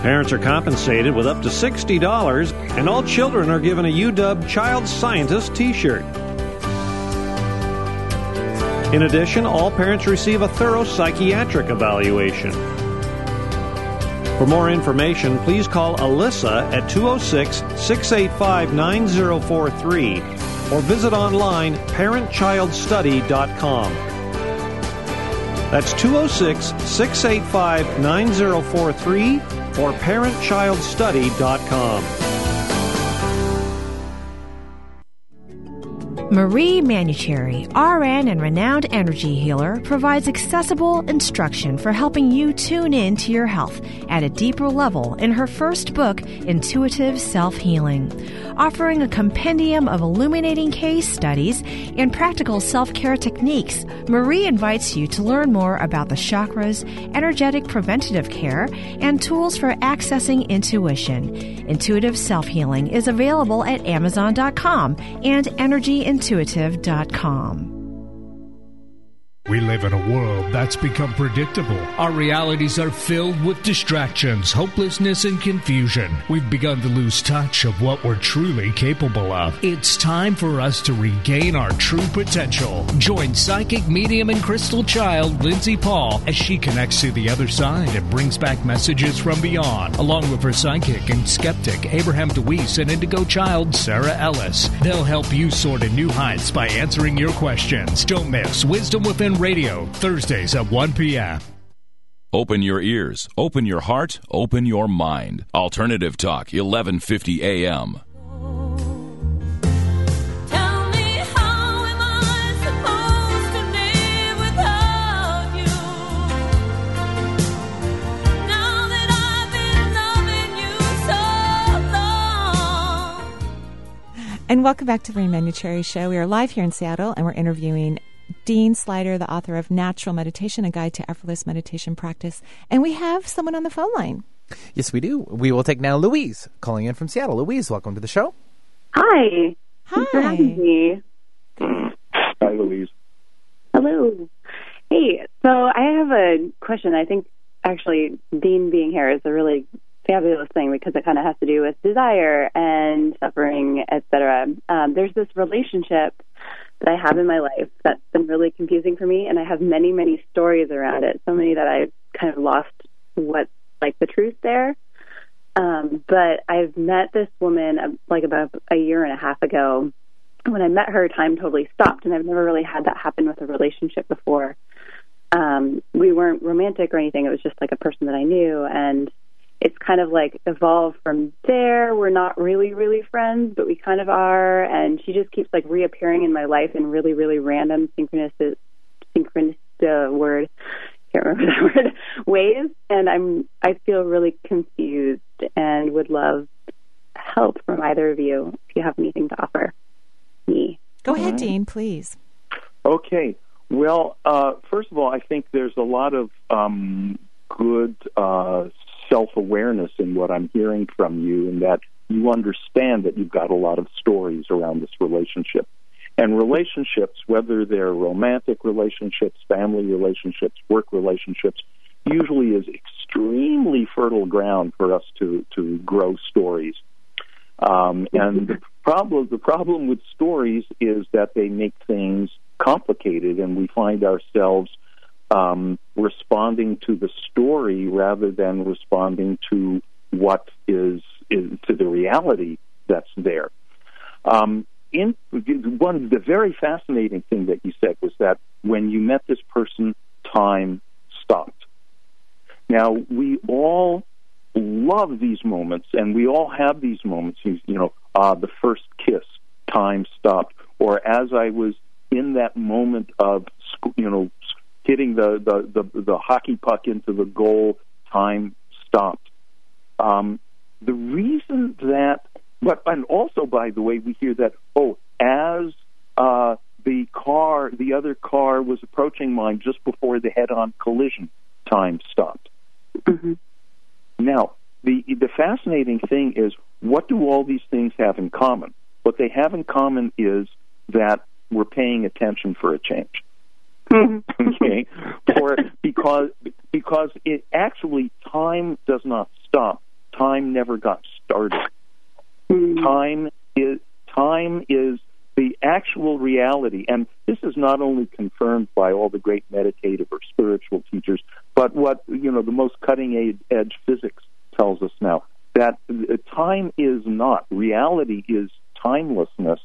Parents are compensated with up to $60, and all children are given a UW Child Scientist t shirt. In addition, all parents receive a thorough psychiatric evaluation. For more information, please call Alyssa at 206 685 9043 or visit online parentchildstudy.com. That's 206 685 9043 or parentchildstudy.com. Marie Manuchehri, RN and renowned energy healer, provides accessible instruction for helping you tune in to your health at a deeper level in her first book, Intuitive Self Healing. Offering a compendium of illuminating case studies and practical self care techniques, Marie invites you to learn more about the chakras, energetic preventative care, and tools for accessing intuition. Intuitive Self Healing is available at Amazon.com and EnergyIntuitive.com. We live in a world that's become predictable. Our realities are filled with distractions, hopelessness, and confusion. We've begun to lose touch of what we're truly capable of. It's time for us to regain our true potential. Join psychic medium and crystal child Lindsay Paul as she connects to the other side and brings back messages from beyond, along with her psychic and skeptic Abraham DeWeese and indigo child Sarah Ellis. They'll help you soar to new heights by answering your questions. Don't miss Wisdom Within Radio, Thursdays at 1 p.m. Open your ears, open your heart, open your mind. Alternative Talk, 1150 AM. And welcome back to the Marie Manuchehri Show. We are live here in Seattle, and we're interviewing Dean Sluyter, the author of Natural Meditation, a guide to effortless meditation practice. And we have someone on the phone line. Yes, we do. We will take now Louise calling in from Seattle. Louise, welcome to the show. Hi. Hi. Thanks for having me. Hi, Louise. Hello. Hey, so I have a question. I think actually Dean being here is a really fabulous thing because it kind of has to do with desire and suffering, etc. Um, there's this relationship that I have in my life that's been really confusing for me, and I have many, many stories around it. So many that I've kind of lost what like the truth there. Um, but I've met this woman uh, like about a year and a half ago. When I met her, time totally stopped, and I've never really had that happen with a relationship before. Um, we weren't romantic or anything; it was just like a person that I knew, and it's kind of like evolved from there. We're not really, really friends, but we kind of are. And she just keeps like reappearing in my life in really, really random synchronous, synchronous uh, word, can't remember that word, ways. And I'm, I feel really confused and would love help from either of you if you have anything to offer me. Go ahead, Dean, please. Okay. Well, uh, first of all, I think there's a lot of um, good uh, self awareness in what I'm hearing from you, and that you understand that you've got a lot of stories around this relationship. And relationships, whether they're romantic relationships, family relationships, work relationships, usually is extremely fertile ground for us to, to grow stories. Um, and the problem, the problem with stories is that they make things complicated, and we find ourselves um, responding to the story rather than responding to what is, is to the reality that's there. Um, in one, the very fascinating thing that you said was that when you met this person, time stopped. Now we all love these moments, and we all have these moments. You, know, uh, the first kiss, time stopped, or as I was in that moment of, you know, hitting the, the, the, the hockey puck into the goal, time stopped. Um, the reason that, but and also by the way, we hear that oh, as uh, the car, the other car was approaching mine just before the head-on collision, time stopped. Mm-hmm. Now, the the fascinating thing is, what do all these things have in common? What they have in common is that we're paying attention for a change. okay, or because because it actually time does not stop. Time never got started. Hmm. Time is time is the actual reality, and this is not only confirmed by all the great meditative or spiritual teachers, but what you know the most cutting edge physics tells us now that time is not reality is timelessness,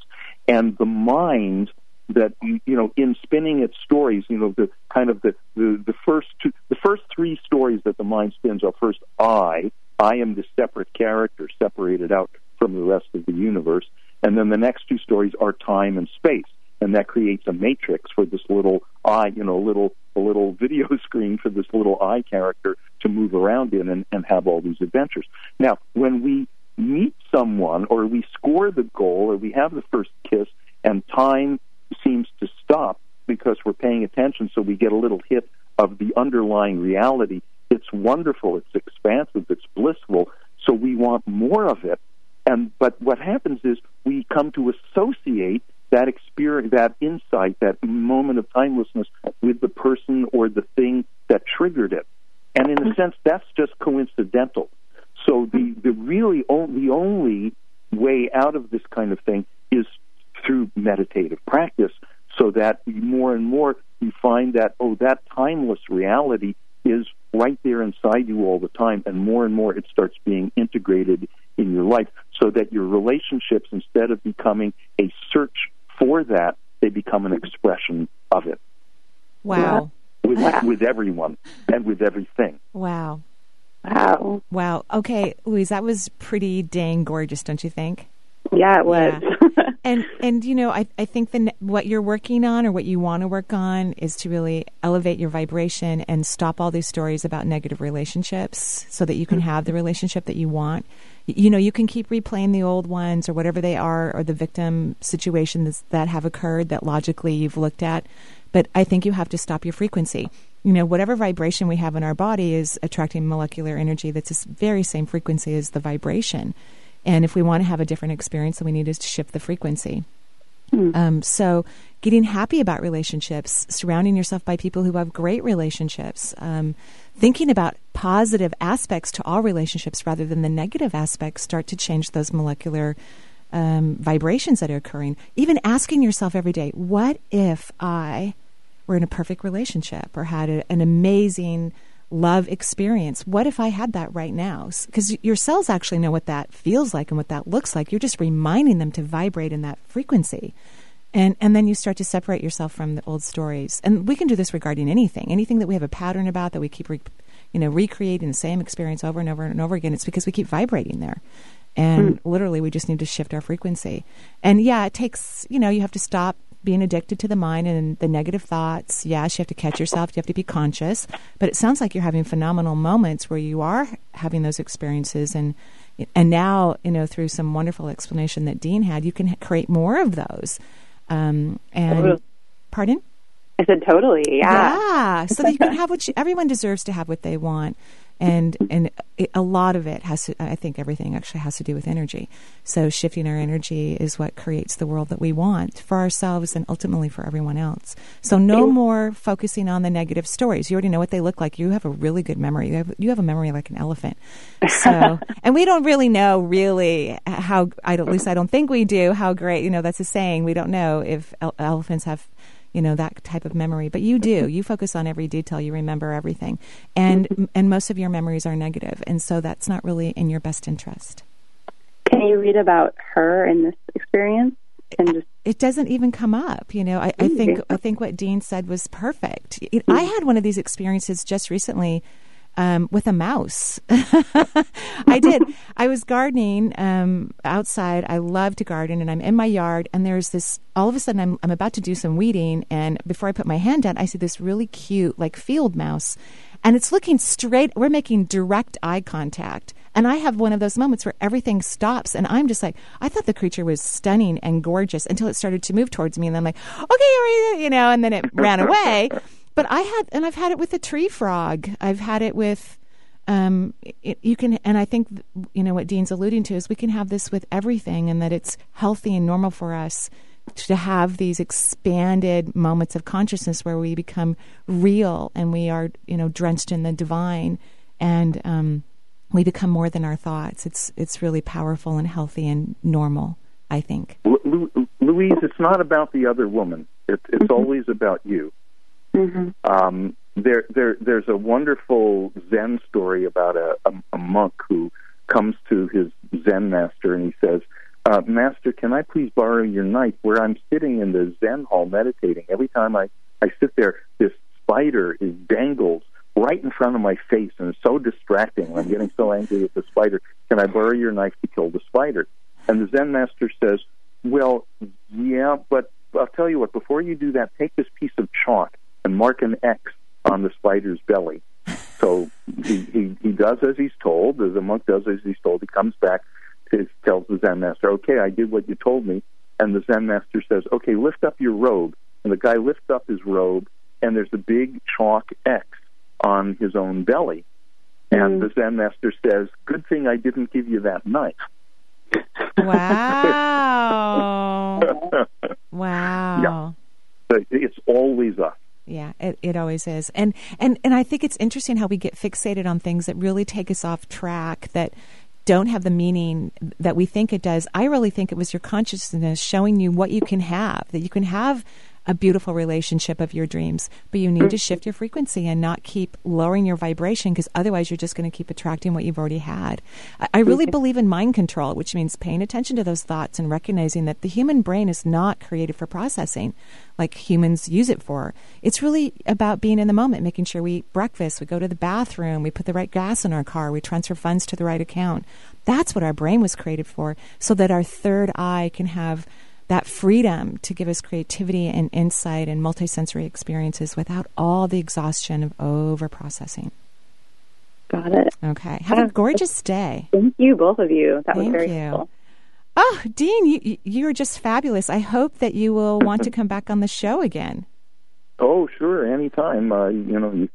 and the mind that you know in spinning its stories you know the kind of the, the the first two the first three stories that the mind spins are first i i am the separate character separated out from the rest of the universe. And then the next two stories are time and space. And that creates a matrix for this little eye you know little a little video screen for this little i character to move around in and, and have all these adventures. Now when we meet someone or we score the goal or we have the first kiss and time seems to stop because we're paying attention, so we get a little hit of the underlying reality. It's wonderful, it's expansive, it's blissful, so we want more of it. And but what happens is we come to associate that experience, that insight, that moment of timelessness with the person or the thing that triggered it. And in a sense, that's just coincidental. So the the really only, the only way out of this kind of thing through meditative practice so that more and more you find that, oh, that timeless reality is right there inside you all the time, and more and more it starts being integrated in your life so that your relationships, instead of becoming a search for that, they become an expression of it. Wow. With, with everyone and with everything. Wow. Wow. Wow. Okay, Louise, that was pretty dang gorgeous, don't you think? Yeah, it was. Yeah. and and you know, I I think that what you're working on or what you want to work on is to really elevate your vibration and stop all these stories about negative relationships, so that you can have the relationship that you want. You know, you can keep replaying the old ones or whatever they are, or the victim situations that have occurred that logically you've looked at. But I think you have to stop your frequency. You know, whatever vibration we have in our body is attracting molecular energy that's the very same frequency as the vibration. And if we want to have a different experience, then we need is to shift the frequency. Mm. Um, so, getting happy about relationships, surrounding yourself by people who have great relationships, um, thinking about positive aspects to all relationships rather than the negative aspects start to change those molecular um, vibrations that are occurring. Even asking yourself every day, what if I were in a perfect relationship or had a, an amazing love experience. What if I had that right now? Because your cells actually know what that feels like and what that looks like. You're just reminding them to vibrate in that frequency. And, and then you start to separate yourself from the old stories. And we can do this regarding anything, anything that we have a pattern about that we keep, re, you know, recreating the same experience over and over and over again. It's because we keep vibrating there. And mm. literally, we just need to shift our frequency. And yeah, it takes, you know, you have to stop being addicted to the mind and the negative thoughts. Yes, you have to catch yourself. You have to be conscious. But it sounds like you're having phenomenal moments where you are having those experiences, and and now you know through some wonderful explanation that Dean had, you can create more of those. Um, and pardon. I said totally, yeah. Yeah, so that you can have what you, everyone deserves to have what they want and and a lot of it has to i think everything actually has to do with energy. So shifting our energy is what creates the world that we want for ourselves and ultimately for everyone else. So no more focusing on the negative stories. You already know what they look like. You have a really good memory. You have, you have a memory like an elephant. So and we don't really know really how i don't, at least i don't think we do how great you know that's a saying. We don't know if elephants have you know that type of memory. But you do. You focus on every detail. You remember everything. And mm-hmm. and most of your memories are negative. And so that's not really in your best interest. Can you read about her in this experience? And just it doesn't even come up you know. I, I think i think what dean said was perfect. I had one of these experiences just recently um, with a mouse. I did. I was gardening um, outside. I love to garden, and I'm in my yard. And there's this. All of a sudden, I'm I'm about to do some weeding, and before I put my hand down, I see this really cute, like field mouse, and it's looking straight. We're making direct eye contact. And I have one of those moments where everything stops, and I'm just like, I thought the creature was stunning and gorgeous until it started to move towards me, and I'm like, okay, you know, and then it ran away. But I had, and I've had it with a tree frog. I've had it with, um, it, you can, and I think, you know, what Dean's alluding to is we can have this with everything and that it's healthy and normal for us to have these expanded moments of consciousness where we become real and we are, you know, drenched in the divine and, um, we become more than our thoughts. It's, it's really powerful and healthy and normal, I think. Louise, it's not about the other woman. It, it's Mm-hmm. always about you. Hmm Um, there, there, there's a wonderful Zen story about a, a, a monk who comes to his Zen master and he says, uh, "Master, can I please borrow your knife? Where I'm sitting in the Zen hall meditating, every time I I sit there, this spider is dangled right in front of my face, and it's so distracting. I'm getting so angry with the spider. Can I borrow your knife to kill the spider?" And the Zen master says, "Well, yeah, but I'll tell you what. Before you do that, take this piece of chalk and mark an X on the spider's belly." So he, he he does as he's told. As the monk does as he's told. He comes back, to, tells the Zen master, "Okay, I did what you told me." And the Zen master says, "Okay, lift up your robe." And the guy lifts up his robe, and there's a big chalk X on his own belly. And mm. the Zen master says, "Good thing I didn't give you that knife." Wow. wow. Yeah. But it's always us. Yeah, it, it always is. And, and and I think it's interesting how we get fixated on things that really take us off track that don't have the meaning that we think it does. I really think it was your consciousness showing you what you can have, that you can have a beautiful relationship of your dreams, but you need to shift your frequency and not keep lowering your vibration because otherwise you're just going to keep attracting what you've already had. I, I really believe in mind control, which means paying attention to those thoughts and recognizing that the human brain is not created for processing like humans use it for. It's really about being in the moment, making sure we eat breakfast, we go to the bathroom, we put the right gas in our car, we transfer funds to the right account. That's what our brain was created for, so that our third eye can have that freedom to give us creativity and insight and multisensory experiences without all the exhaustion of over processing. Got it. Okay. Have a gorgeous day. Thank you, both of you. That Thank was very you. helpful. Oh, Dean, you you are just fabulous. I hope that you will want to come back on the show again. Oh, sure, anytime. Uh, you know, you,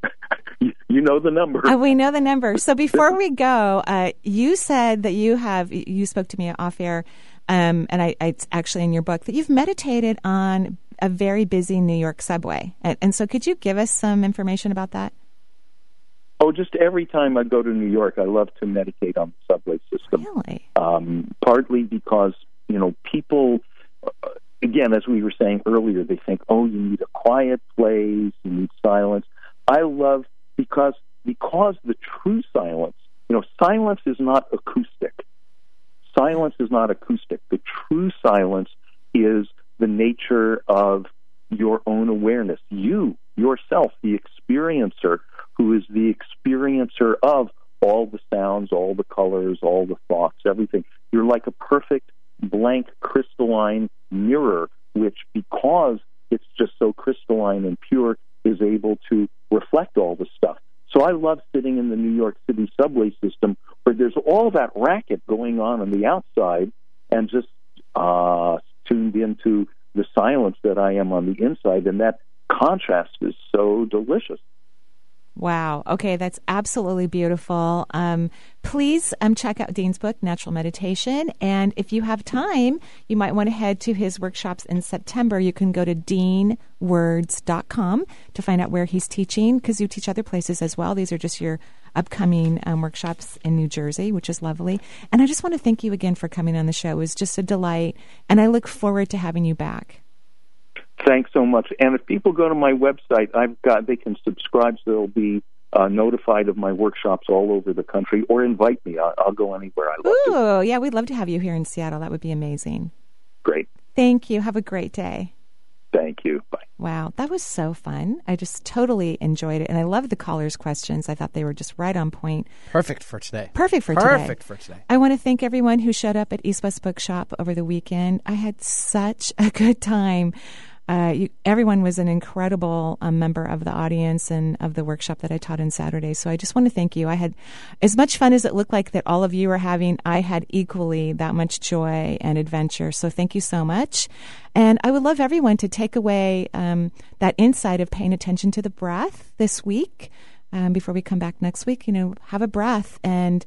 you, you know the number. Uh, we know the number. So before we go, uh, you said that you have you spoke to me off air, um, and I, it's actually in your book that you've meditated on a very busy New York subway. And, and so, could you give us some information about that? Oh, just every time I go to New York, I love to meditate on the subway system. Really? Um, partly because you know people, uh, again, as we were saying earlier, they think, oh, you need a quiet place, you need silence. I love because because the true silence, you know, silence is not acoustic. Silence is not acoustic. The true silence is the nature of your own awareness. You, yourself, the experiencer, who is the experiencer of all the sounds, all the colors, all the thoughts, everything. You're like a perfect blank crystalline mirror, which because it's just so crystalline and pure, is able to reflect all the stuff. So I love sitting in the New York City subway system where there's all that racket going on on the outside and just uh, tuned into the silence that I am on the inside. And that contrast is so delicious. Wow. Okay, that's absolutely beautiful. Um, please um, check out Dean's book, Natural Meditation. And if you have time, you might want to head to his workshops in September. You can go to deanwords.com to find out where he's teaching because you teach other places as well. These are just your upcoming um, workshops in New Jersey, which is lovely. And I just want to thank you again for coming on the show. It was just a delight. And I look forward to having you back. Thanks so much. And if people go to my website, I've got they can subscribe so they'll be uh, notified of my workshops all over the country, or invite me. I'll, I'll go anywhere I love to. Ooh, yeah, we'd love to have you here in Seattle. That would be amazing. Great. Thank you. Have a great day. Thank you. Bye. Wow, that was so fun. I just totally enjoyed it. And I loved the callers' questions. I thought they were just right on point. Perfect for today. Perfect for today. Perfect for today. I want to thank everyone who showed up at East West Bookshop over the weekend. I had such a good time. Uh, you, everyone was an incredible um, member of the audience and of the workshop that I taught on Saturday. So I just want to thank you. I had as much fun as it looked like that all of you were having. I had equally that much joy and adventure. So thank you so much. And I would love everyone to take away um, that insight of paying attention to the breath this week. Um, before we come back next week, you know, have a breath and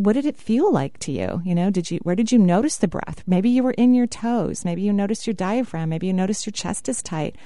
what did it feel like to you? You know, did you where did you notice the breath? Maybe you were in your toes. Maybe you noticed your diaphragm. Maybe you noticed your chest is tight.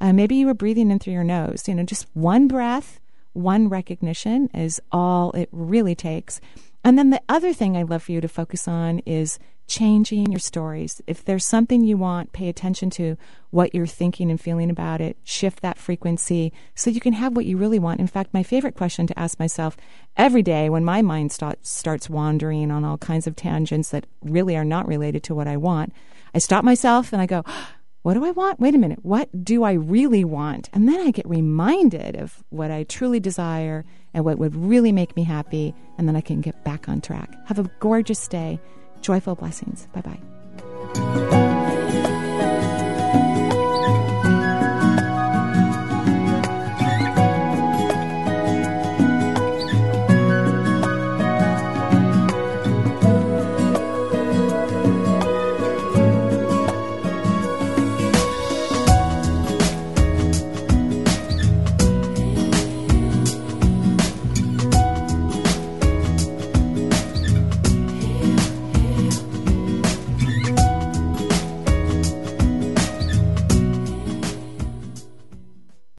Uh, maybe you were breathing in through your nose. You know, just one breath, one recognition is all it really takes. And then the other thing I'd love for you to focus on is changing your stories. If there's something you want, pay attention to what you're thinking and feeling about it. Shift that frequency so you can have what you really want. In fact, my favorite question to ask myself every day when my mind start, starts wandering on all kinds of tangents that really are not related to what I want, I stop myself and I go, what do I want? Wait a minute. What do I really want? And then I get reminded of what I truly desire and what would really make me happy. And then I can get back on track. Have a gorgeous day. Joyful blessings. Bye bye.